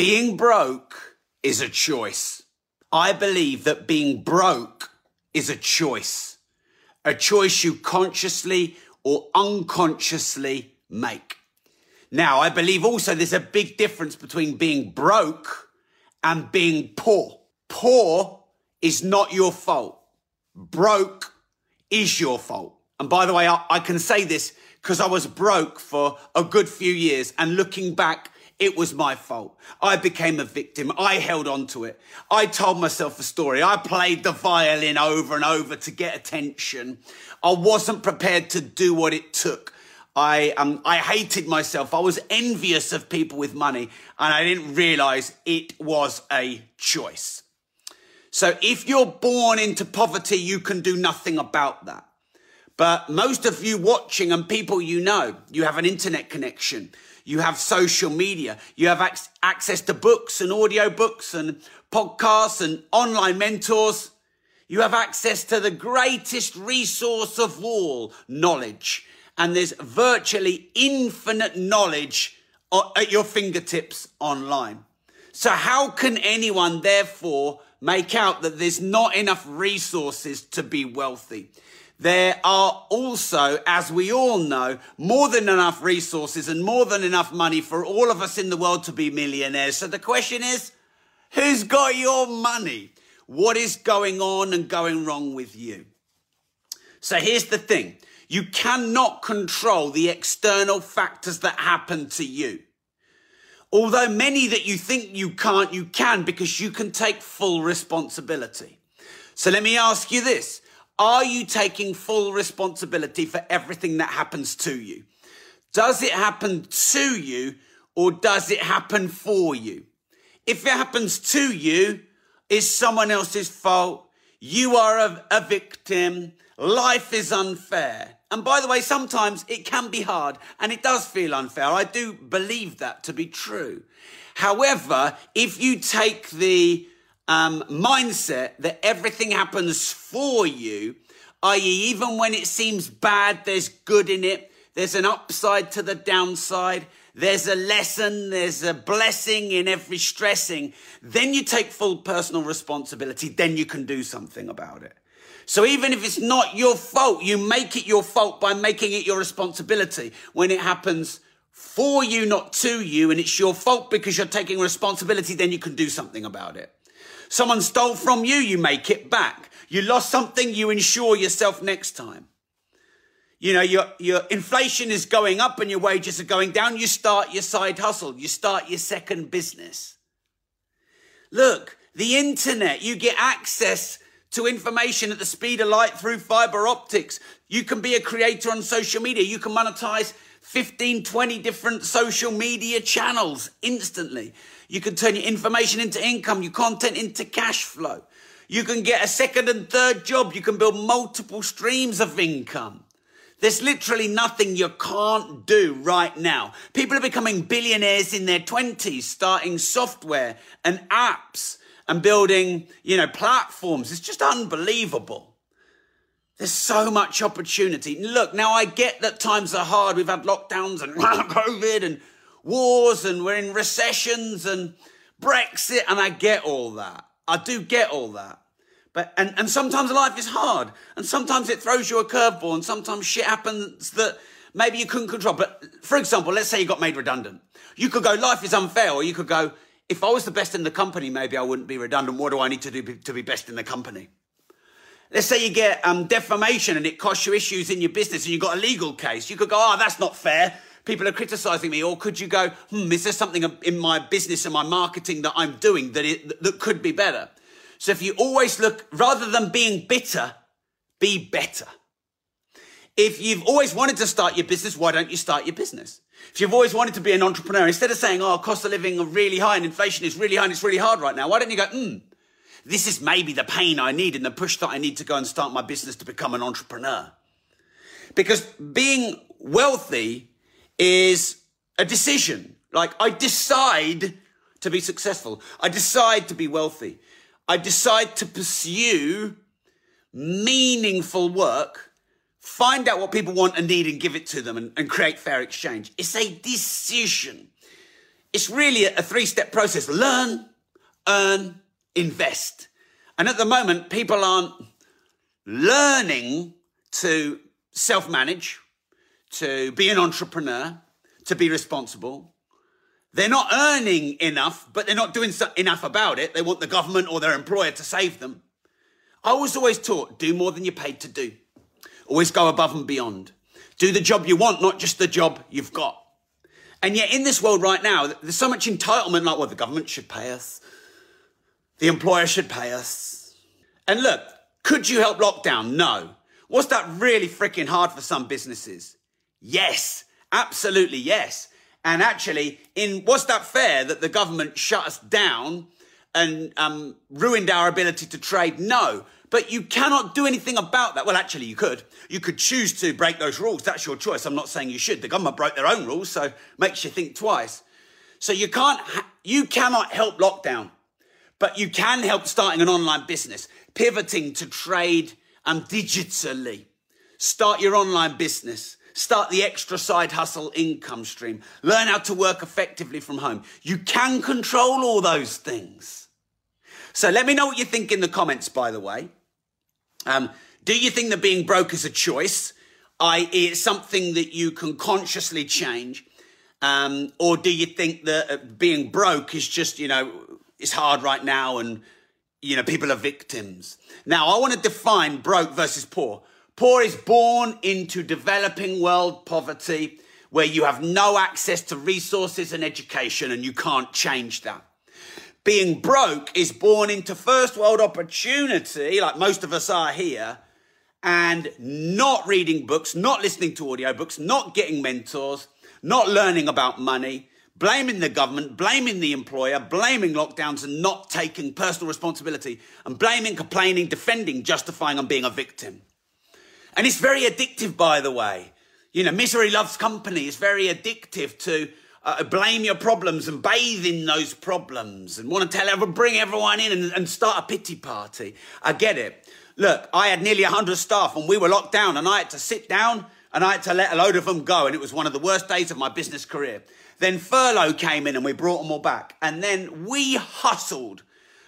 Being broke is a choice. I believe that being broke is a choice, a choice you consciously or unconsciously make. Now, I believe also there's a big difference between being broke and being poor. Poor is not your fault. Broke is your fault. And by the way, I, I can say this because I was broke for a good few years and looking back, it was my fault. I became a victim. I held on to it. I told myself a story. I played the violin over and over to get attention. I wasn't prepared to do what it took. I, um, I hated myself. I was envious of people with money and I didn't realize it was a choice. So if you're born into poverty, you can do nothing about that. But most of you watching and people you know, you have an internet connection. You have social media. You have ac- access to books and audio books and podcasts and online mentors. You have access to the greatest resource of all, knowledge. And there's virtually infinite knowledge at your fingertips online. So how can anyone therefore make out that there's not enough resources to be wealthy? There are also, as we all know, more than enough resources and more than enough money for all of us in the world to be millionaires. So the question is, who's got your money? What is going on and going wrong with you? So here's the thing. You cannot control the external factors that happen to you. Although many that you think you can't, you can because you can take full responsibility. So let me ask you this. Are you taking full responsibility for everything that happens to you? Does it happen to you or does it happen for you? If it happens to you, it's someone else's fault. You are a, a victim. Life is unfair. And by the way, sometimes it can be hard and it does feel unfair. I do believe that to be true. However, if you take the um, mindset that everything happens for you, i.e., even when it seems bad, there's good in it. There's an upside to the downside. There's a lesson. There's a blessing in every stressing. Then you take full personal responsibility. Then you can do something about it. So even if it's not your fault, you make it your fault by making it your responsibility. When it happens for you, not to you, and it's your fault because you're taking responsibility, then you can do something about it. Someone stole from you, you make it back. You lost something, you insure yourself next time. You know, your, your inflation is going up and your wages are going down. You start your side hustle. You start your second business. Look, the internet, you get access to information at the speed of light through fiber optics. You can be a creator on social media. You can monetize 15, 20 different social media channels instantly. You can turn your information into income, your content into cash flow. You can get a second and third job. You can build multiple streams of income. There's literally nothing you can't do right now. People are becoming billionaires in their 20s, starting software and apps and building, you know, platforms. It's just unbelievable. There's so much opportunity. Look, now I get that times are hard. We've had lockdowns and COVID and wars and we're in recessions and Brexit, and I get all that. I do get all that. But and, and sometimes life is hard, and sometimes it throws you a curveball, and sometimes shit happens that maybe you couldn't control. But for example, let's say you got made redundant. You could go, life is unfair, or you could go, if I was the best in the company, maybe I wouldn't be redundant. What do I need to do to be best in the company? Let's say you get um, defamation and it costs you issues in your business and you've got a legal case. You could go, oh, that's not fair people are criticizing me? Or could you go, hmm, is there something in my business and my marketing that I'm doing that, it, that could be better? So if you always look, rather than being bitter, be better. If you've always wanted to start your business, why don't you start your business? If you've always wanted to be an entrepreneur, instead of saying, oh, cost of living are really high and inflation is really high and it's really hard right now, why don't you go, hmm, this is maybe the pain I need and the push that I need to go and start my business to become an entrepreneur. Because being wealthy is a decision. Like I decide to be successful. I decide to be wealthy. I decide to pursue meaningful work, find out what people want and need and give it to them and, and create fair exchange. It's a decision. it's really a three step process learn, earn, invest. And at the moment, people aren't learning to self manage, to be an entrepreneur, to be responsible. They're not earning enough, but they're not doing enough about it. They want the government or their employer to save them. I was always taught do more than you're paid to do. Always go above and beyond. Do the job you want, not just the job you've got. And yet, in this world right now, there's so much entitlement like, well, the government should pay us, the employer should pay us. And look, could you help lockdown? No. Was that really freaking hard for some businesses? Yes, absolutely yes. And actually, in was that fair that the government shut us down and um, ruined our ability to trade? No. But you cannot do anything about that. Well, actually, you could. You could choose to break those rules. That's your choice. I'm not saying you should. The government broke their own rules, so makes you think twice. So you can't, you cannot help lockdown, but you can help starting an online business, pivoting to trade um, digitally. Start your online business. Start the extra side hustle income stream. Learn how to work effectively from home. You can control all those things. So let me know what you think in the comments, by the way. Um, do you think that being broke is a choice, i.e., it's something that you can consciously change? Um, or do you think that uh, being broke is just, you know, it's hard right now and, you know, people are victims? Now, I want to define broke versus poor. Poor is born into developing world poverty where you have no access to resources and education and you can't change that being broke is born into first world opportunity, like most of us are here, and not reading books, not listening to audiobooks, not getting mentors, not learning about money, blaming the government, blaming the employer, blaming lockdowns and not taking personal responsibility, and blaming, complaining, defending, justifying, and being a victim. And it's very addictive, by the way. You know, misery loves company. It's very addictive to uh, blame your problems and bathe in those problems and want to tell everyone, bring everyone in and, and start a pity party. I get it. Look, I had nearly 100 staff and we were locked down and I had to sit down and I had to let a load of them go. And it was one of the worst days of my business career. Then furlough came in and we brought them all back. And then we hustled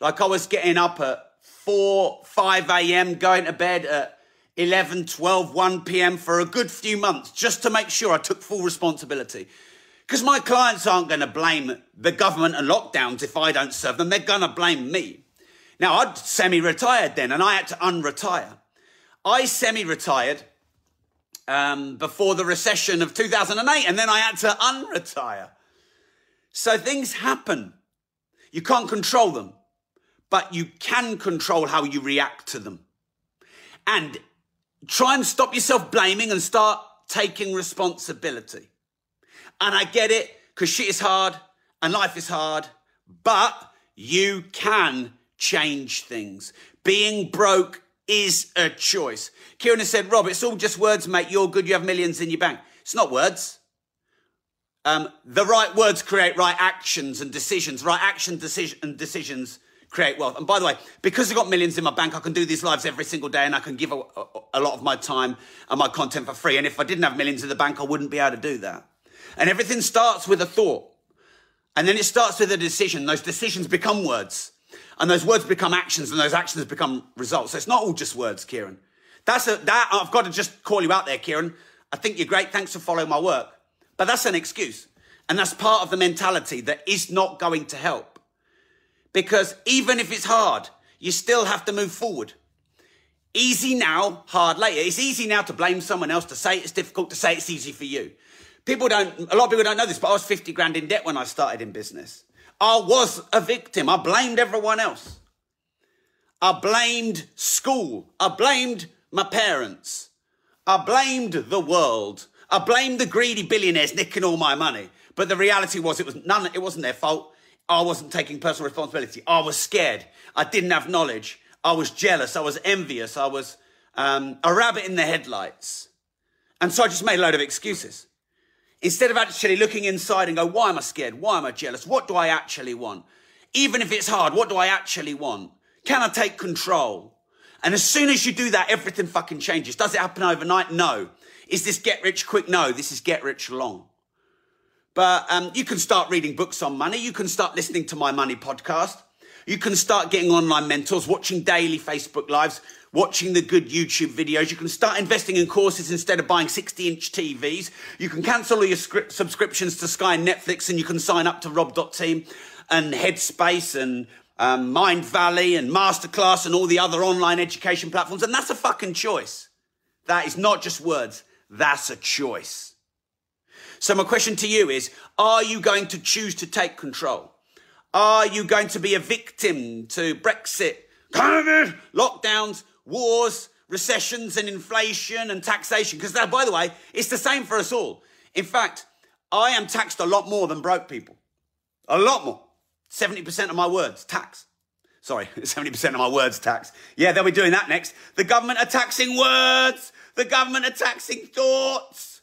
like I was getting up at 4, 5 a.m., going to bed at 11, 12, 1 p.m. for a good few months just to make sure I took full responsibility. Because my clients aren't going to blame the government and lockdowns if I don't serve them. They're going to blame me. Now, I'd semi retired then and I had to unretire. I semi retired um, before the recession of 2008 and then I had to unretire. So things happen. You can't control them, but you can control how you react to them. And try and stop yourself blaming and start taking responsibility. And I get it because shit is hard and life is hard, but you can change things. Being broke is a choice. Kieran has said, Rob, it's all just words, mate. You're good. You have millions in your bank. It's not words. Um, the right words create right actions and decisions. Right action decision and decisions create wealth. And by the way, because I've got millions in my bank, I can do these lives every single day and I can give a, a, a lot of my time and my content for free. And if I didn't have millions in the bank, I wouldn't be able to do that. And everything starts with a thought. And then it starts with a decision. Those decisions become words. And those words become actions and those actions become results. So it's not all just words, Kieran. That's a, that, I've got to just call you out there, Kieran. I think you're great. Thanks for following my work. But that's an excuse. And that's part of the mentality that is not going to help. Because even if it's hard, you still have to move forward. Easy now, hard later. It's easy now to blame someone else, to say it's difficult, to say it's easy for you. People don't, a lot of people don't know this, but I was 50 grand in debt when I started in business. I was a victim. I blamed everyone else. I blamed school. I blamed my parents. I blamed the world. I blamed the greedy billionaires nicking all my money. But the reality was it was none, it wasn't their fault. I wasn't taking personal responsibility. I was scared. I didn't have knowledge. I was jealous. I was envious. I was um, a rabbit in the headlights. And so I just made a load of excuses. Instead of actually looking inside and go, why am I scared? Why am I jealous? What do I actually want? Even if it's hard, what do I actually want? Can I take control? And as soon as you do that, everything fucking changes. Does it happen overnight? No. Is this get rich quick? No, this is get rich long. But um, you can start reading books on money. You can start listening to my money podcast. You can start getting online mentors, watching daily Facebook lives, watching the good YouTube videos. You can start investing in courses instead of buying 60 inch TVs. You can cancel all your script subscriptions to Sky and Netflix and you can sign up to Rob.team and Headspace and um, Mindvalley and Masterclass and all the other online education platforms. And that's a fucking choice. That is not just words. That's a choice. So my question to you is, are you going to choose to take control? Are you going to be a victim to Brexit, COVID, lockdowns, wars, recessions and inflation and taxation? Because by the way, it's the same for us all. In fact, I am taxed a lot more than broke people. A lot more. 70% of my words, tax. Sorry, 70% of my words tax. Yeah, they'll be doing that next. The government are taxing words. The government are taxing thoughts.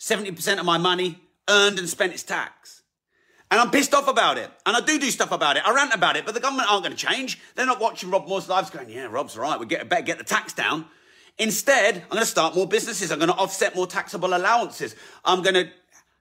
70% of my money earned and spent is tax. And I'm pissed off about it. And I do do stuff about it. I rant about it, but the government aren't going to change. They're not watching Rob Moore's lives going, yeah, Rob's right. We get, better get the tax down. Instead, I'm going to start more businesses. I'm going to offset more taxable allowances. I'm going to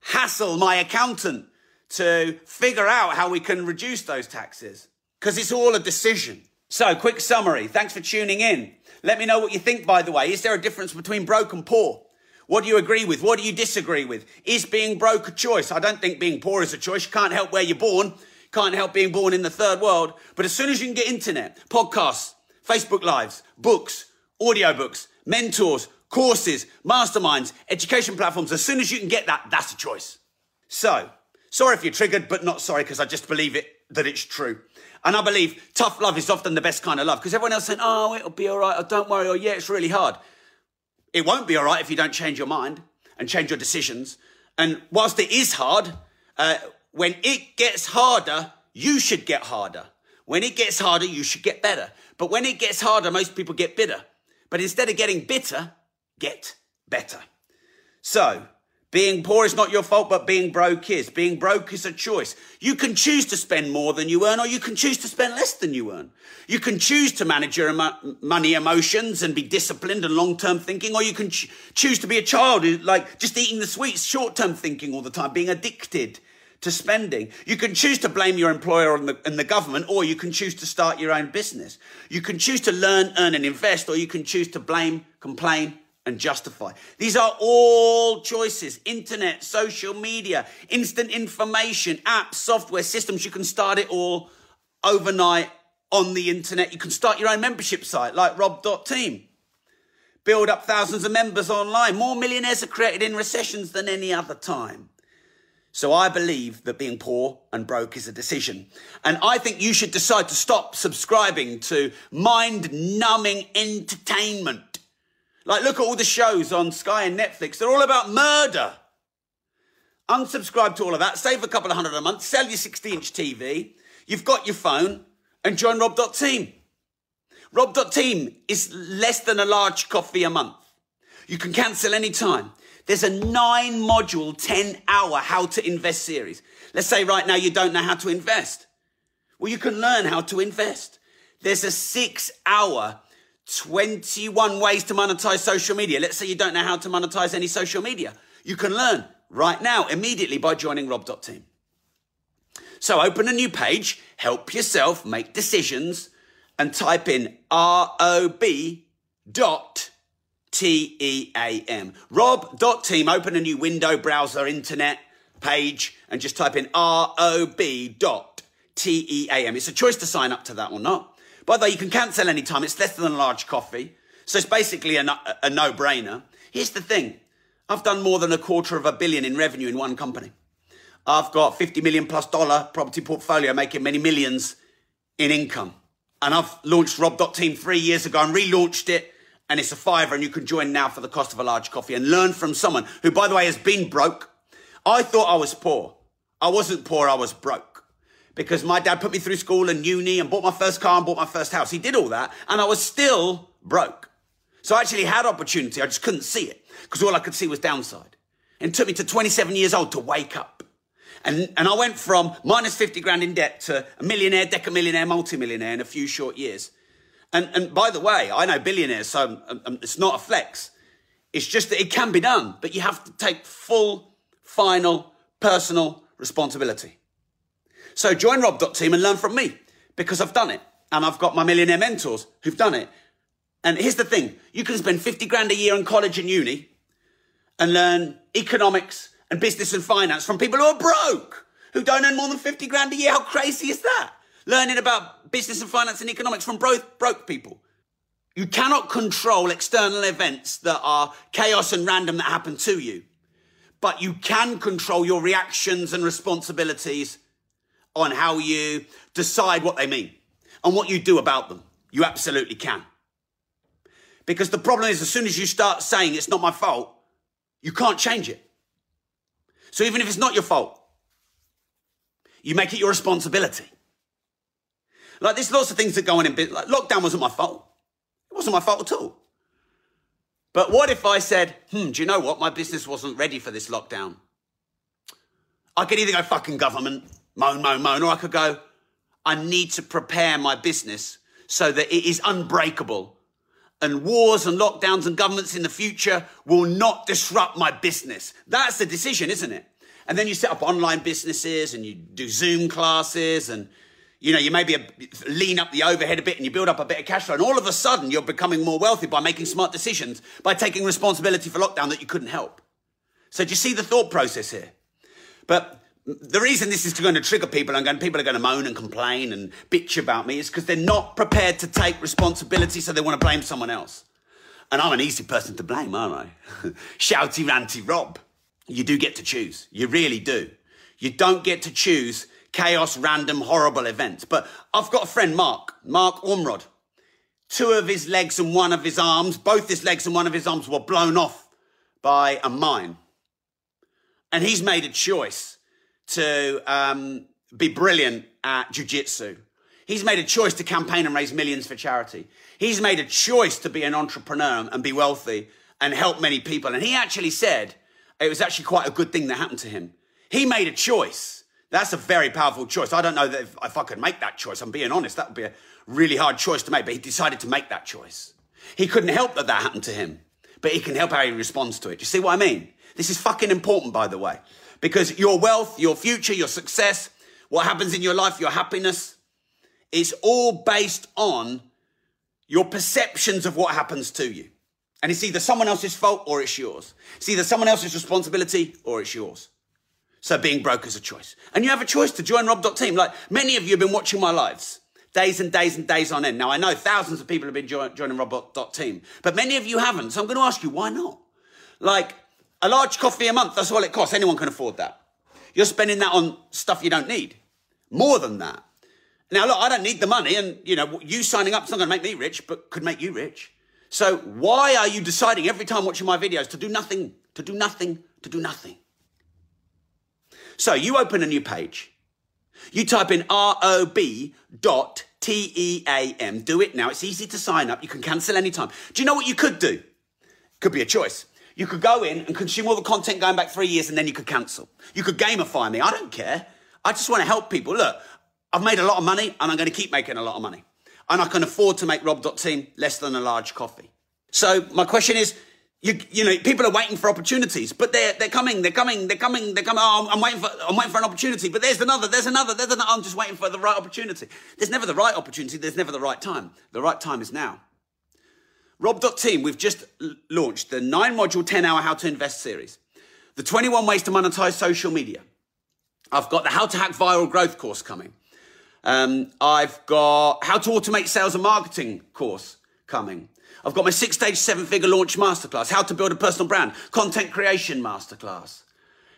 hassle my accountant to figure out how we can reduce those taxes. Because it's all a decision. So, quick summary. Thanks for tuning in. Let me know what you think, by the way. Is there a difference between broke and poor? What do you agree with? What do you disagree with? Is being broke a choice? I don't think being poor is a choice. You can't help where you're born. Can't help being born in the third world. But as soon as you can get internet, podcasts, Facebook lives, books, audiobooks, mentors, courses, masterminds, education platforms, as soon as you can get that, that's a choice. So, sorry if you're triggered, but not sorry because I just believe it, that it's true. And I believe tough love is often the best kind of love because everyone else saying, oh, it'll be all right, or don't worry, or yeah, it's really hard. It won't be all right if you don't change your mind and change your decisions. And whilst it is hard, uh, when it gets harder, you should get harder. When it gets harder, you should get better. But when it gets harder, most people get bitter. But instead of getting bitter, get better. So, being poor is not your fault, but being broke is. Being broke is a choice. You can choose to spend more than you earn, or you can choose to spend less than you earn. You can choose to manage your emo- money emotions and be disciplined and long-term thinking, or you can ch- choose to be a child like, just eating the sweets, short-term thinking all the time, being addicted to spending. You can choose to blame your employer and the, and the government, or you can choose to start your own business. You can choose to learn, earn, and invest, or you can choose to blame, complain, and justify. These are all choices. Internet, social media, instant information, apps, software, systems. You can start it all overnight on the internet. You can start your own membership site like rob.team. Build up thousands of members online. More millionaires are created in recessions than any other time. So I believe that being poor and broke is a decision. And I think you should decide to stop subscribing to mind numbing entertainment like, look at all the shows on Sky and Netflix. They're all about murder. Unsubscribe to all of that. Save a couple of hundred a month. Sell your 60 inch TV. You've got your phone and join Rob.team. Rob.team is less than a large coffee a month. You can cancel anytime. There's a nine module, 10 hour how to invest series. Let's say right now you don't know how to invest. Well, you can learn how to invest. There's a six hour 21 ways to monetize social media. Let's say you don't know how to monetize any social media. You can learn right now, immediately by joining rob.team. So open a new page, help yourself make decisions, and type in R-O-B dot T-E-A-M. Rob.team, open a new window, browser, internet page, and just type in R-O-B dot T-E-A-M. It's a choice to sign up to that or not. By the way, you can cancel anytime. It's less than a large coffee. So it's basically a, no, a no-brainer. Here's the thing. I've done more than a quarter of a billion in revenue in one company. I've got 50 million plus dollar property portfolio making many millions in income. And I've launched Rob.team three years ago and relaunched it. And it's a fiver and you can join now for the cost of a large coffee and learn from someone who, by the way, has been broke. I thought I was poor. I wasn't poor. I was broke because my dad put me through school and uni and bought my first car and bought my first house. He did all that and I was still broke. So I actually had opportunity. I just couldn't see it because all I could see was downside. And it took me to 27 years old to wake up. And, and I went from minus 50 grand in debt to a millionaire, decamillionaire, multimillionaire in a few short years. And, and by the way, I know billionaires, so um, um, it's not a flex. It's just that it can be done, but you have to take full, final, personal responsibility. So join rob.team and learn from me because I've done it. And I've got my millionaire mentors who've done it. And here's the thing you can spend 50 grand a year in college and uni and learn economics and business and finance from people who are broke, who don't earn more than 50 grand a year. How crazy is that? Learning about business and finance and economics from broke, broke people. You cannot control external events that are chaos and random that happen to you, but you can control your reactions and responsibilities on how you decide what they mean and what you do about them. You absolutely can. Because the problem is, as soon as you start saying it's not my fault, you can't change it. So even if it's not your fault, you make it your responsibility. Like there's lots of things that go on in business. Like lockdown wasn't my fault. It wasn't my fault at all. But what if I said, hmm, do you know what? My business wasn't ready for this lockdown. I could either go fucking government, moan, moan, moan, or I could go, I need to prepare my business so that it is unbreakable and wars and lockdowns and governments in the future will not disrupt my business. That's the decision, isn't it? And then you set up online businesses and you do Zoom classes and you know, you maybe lean up the overhead a bit and you build up a bit of cash flow. And all of a sudden you're becoming more wealthy by making smart decisions, by taking responsibility for lockdown that you couldn't help. So do you see the thought process here? But the reason this is going to trigger people and people are going to moan and complain and bitch about me is because they're not prepared to take responsibility, so they want to blame someone else. And I'm an easy person to blame, aren't I? Shouty, ranty Rob. You do get to choose. You really do. You don't get to choose chaos, random, horrible events. But I've got a friend, Mark, Mark Ormrod. Two of his legs and one of his arms, both his legs and one of his arms were blown off by a mine. And he's made a choice to um, be brilliant at jujitsu. He's made a choice to campaign and raise millions for charity. He's made a choice to be an entrepreneur and be wealthy and help many people. And he actually said it was actually quite a good thing that happened to him. He made a choice. That's a very powerful choice. I don't know if, if I could make that choice. I'm being honest. That would be a really hard choice to make, but he decided to make that choice. He couldn't help that that happened to him, but he can help how he responds to it. Do you see what I mean? This is fucking important, by the way. Because your wealth, your future, your success, what happens in your life, your happiness, is all based on your perceptions of what happens to you. And it's either someone else's fault or it's yours. It's either someone else's responsibility or it's yours. So being broke is a choice. And you have a choice to join Rob.team. Like many of you have been watching my lives days and days and days on end. Now I know thousands of people have been join, joining Rob.team, but many of you haven't. So I'm going to ask you, why not? Like a large coffee a month, that's all it costs. Anyone can afford that. You're spending that on stuff you don't need. More than that. Now, look, I don't need the money, and you know, you signing up is not going to make me rich, but could make you rich. So, why are you deciding every time watching my videos to do nothing, to do nothing, to do nothing? So, you open a new page, you type in rob dot T E A M. Do it now. It's easy to sign up. You can cancel anytime. Do you know what you could do? Could be a choice. You could go in and consume all the content going back three years and then you could cancel. You could gamify me. I don't care. I just want to help people. Look, I've made a lot of money and I'm going to keep making a lot of money. And I can afford to make Rob.team less than a large coffee. So my question is, you, you know, people are waiting for opportunities, but they're, they're coming, they're coming, they're coming, they're coming. Oh, I'm waiting for, I'm waiting for an opportunity, but there's another, there's another, there's another. I'm just waiting for the right opportunity. There's never the right opportunity. There's never the right time. The right time is now. Rob.team, we've just launched the nine module, 10 hour how to invest series, the 21 ways to monetize social media. I've got the how to hack viral growth course coming. Um, I've got how to automate sales and marketing course coming. I've got my six stage, seven figure launch masterclass, how to build a personal brand, content creation masterclass,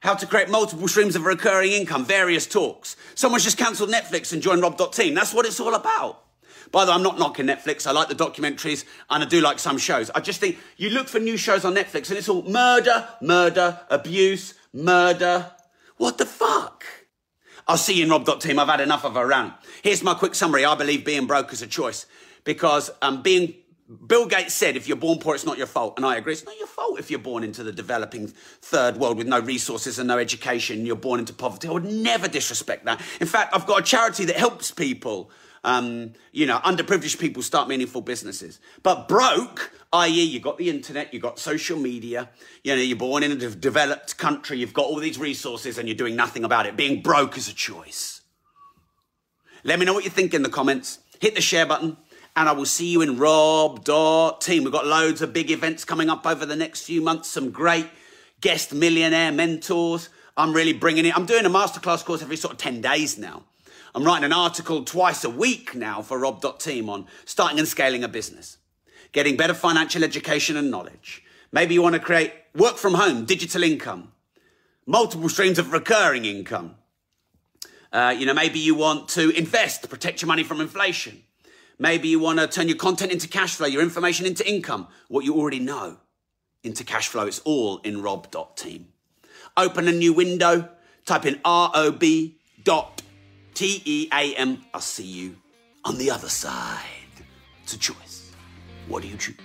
how to create multiple streams of recurring income, various talks. Someone's just cancelled Netflix and joined Rob.team. That's what it's all about. By the way, I'm not knocking Netflix. I like the documentaries and I do like some shows. I just think you look for new shows on Netflix and it's all murder, murder, abuse, murder. What the fuck? I'll see you in Rob.team. I've had enough of a rant. Here's my quick summary. I believe being broke is a choice because um, being Bill Gates said, if you're born poor, it's not your fault. And I agree. It's not your fault if you're born into the developing third world with no resources and no education. You're born into poverty. I would never disrespect that. In fact, I've got a charity that helps people Um, you know, underprivileged people start meaningful businesses. But broke, i.e., you've got the internet, you've got social media, you know, you're born in a developed country, you've got all these resources and you're doing nothing about it. Being broke is a choice. Let me know what you think in the comments. Hit the share button and I will see you in Rob Dot Team. We've got loads of big events coming up over the next few months, some great guest millionaire mentors. I'm really bringing it. I'm doing a masterclass course every sort of 10 days now. I'm writing an article twice a week now for Rob.team on starting and scaling a business, getting better financial education and knowledge. Maybe you want to create work from home, digital income, multiple streams of recurring income. Uh, you know, maybe you want to invest, protect your money from inflation. Maybe you want to turn your content into cash flow, your information into income, what you already know into cash flow. It's all in rob.team. Open a new window, type in rob dot T-E-A-M. I'll see you on the other side. It's a choice. What do you choose?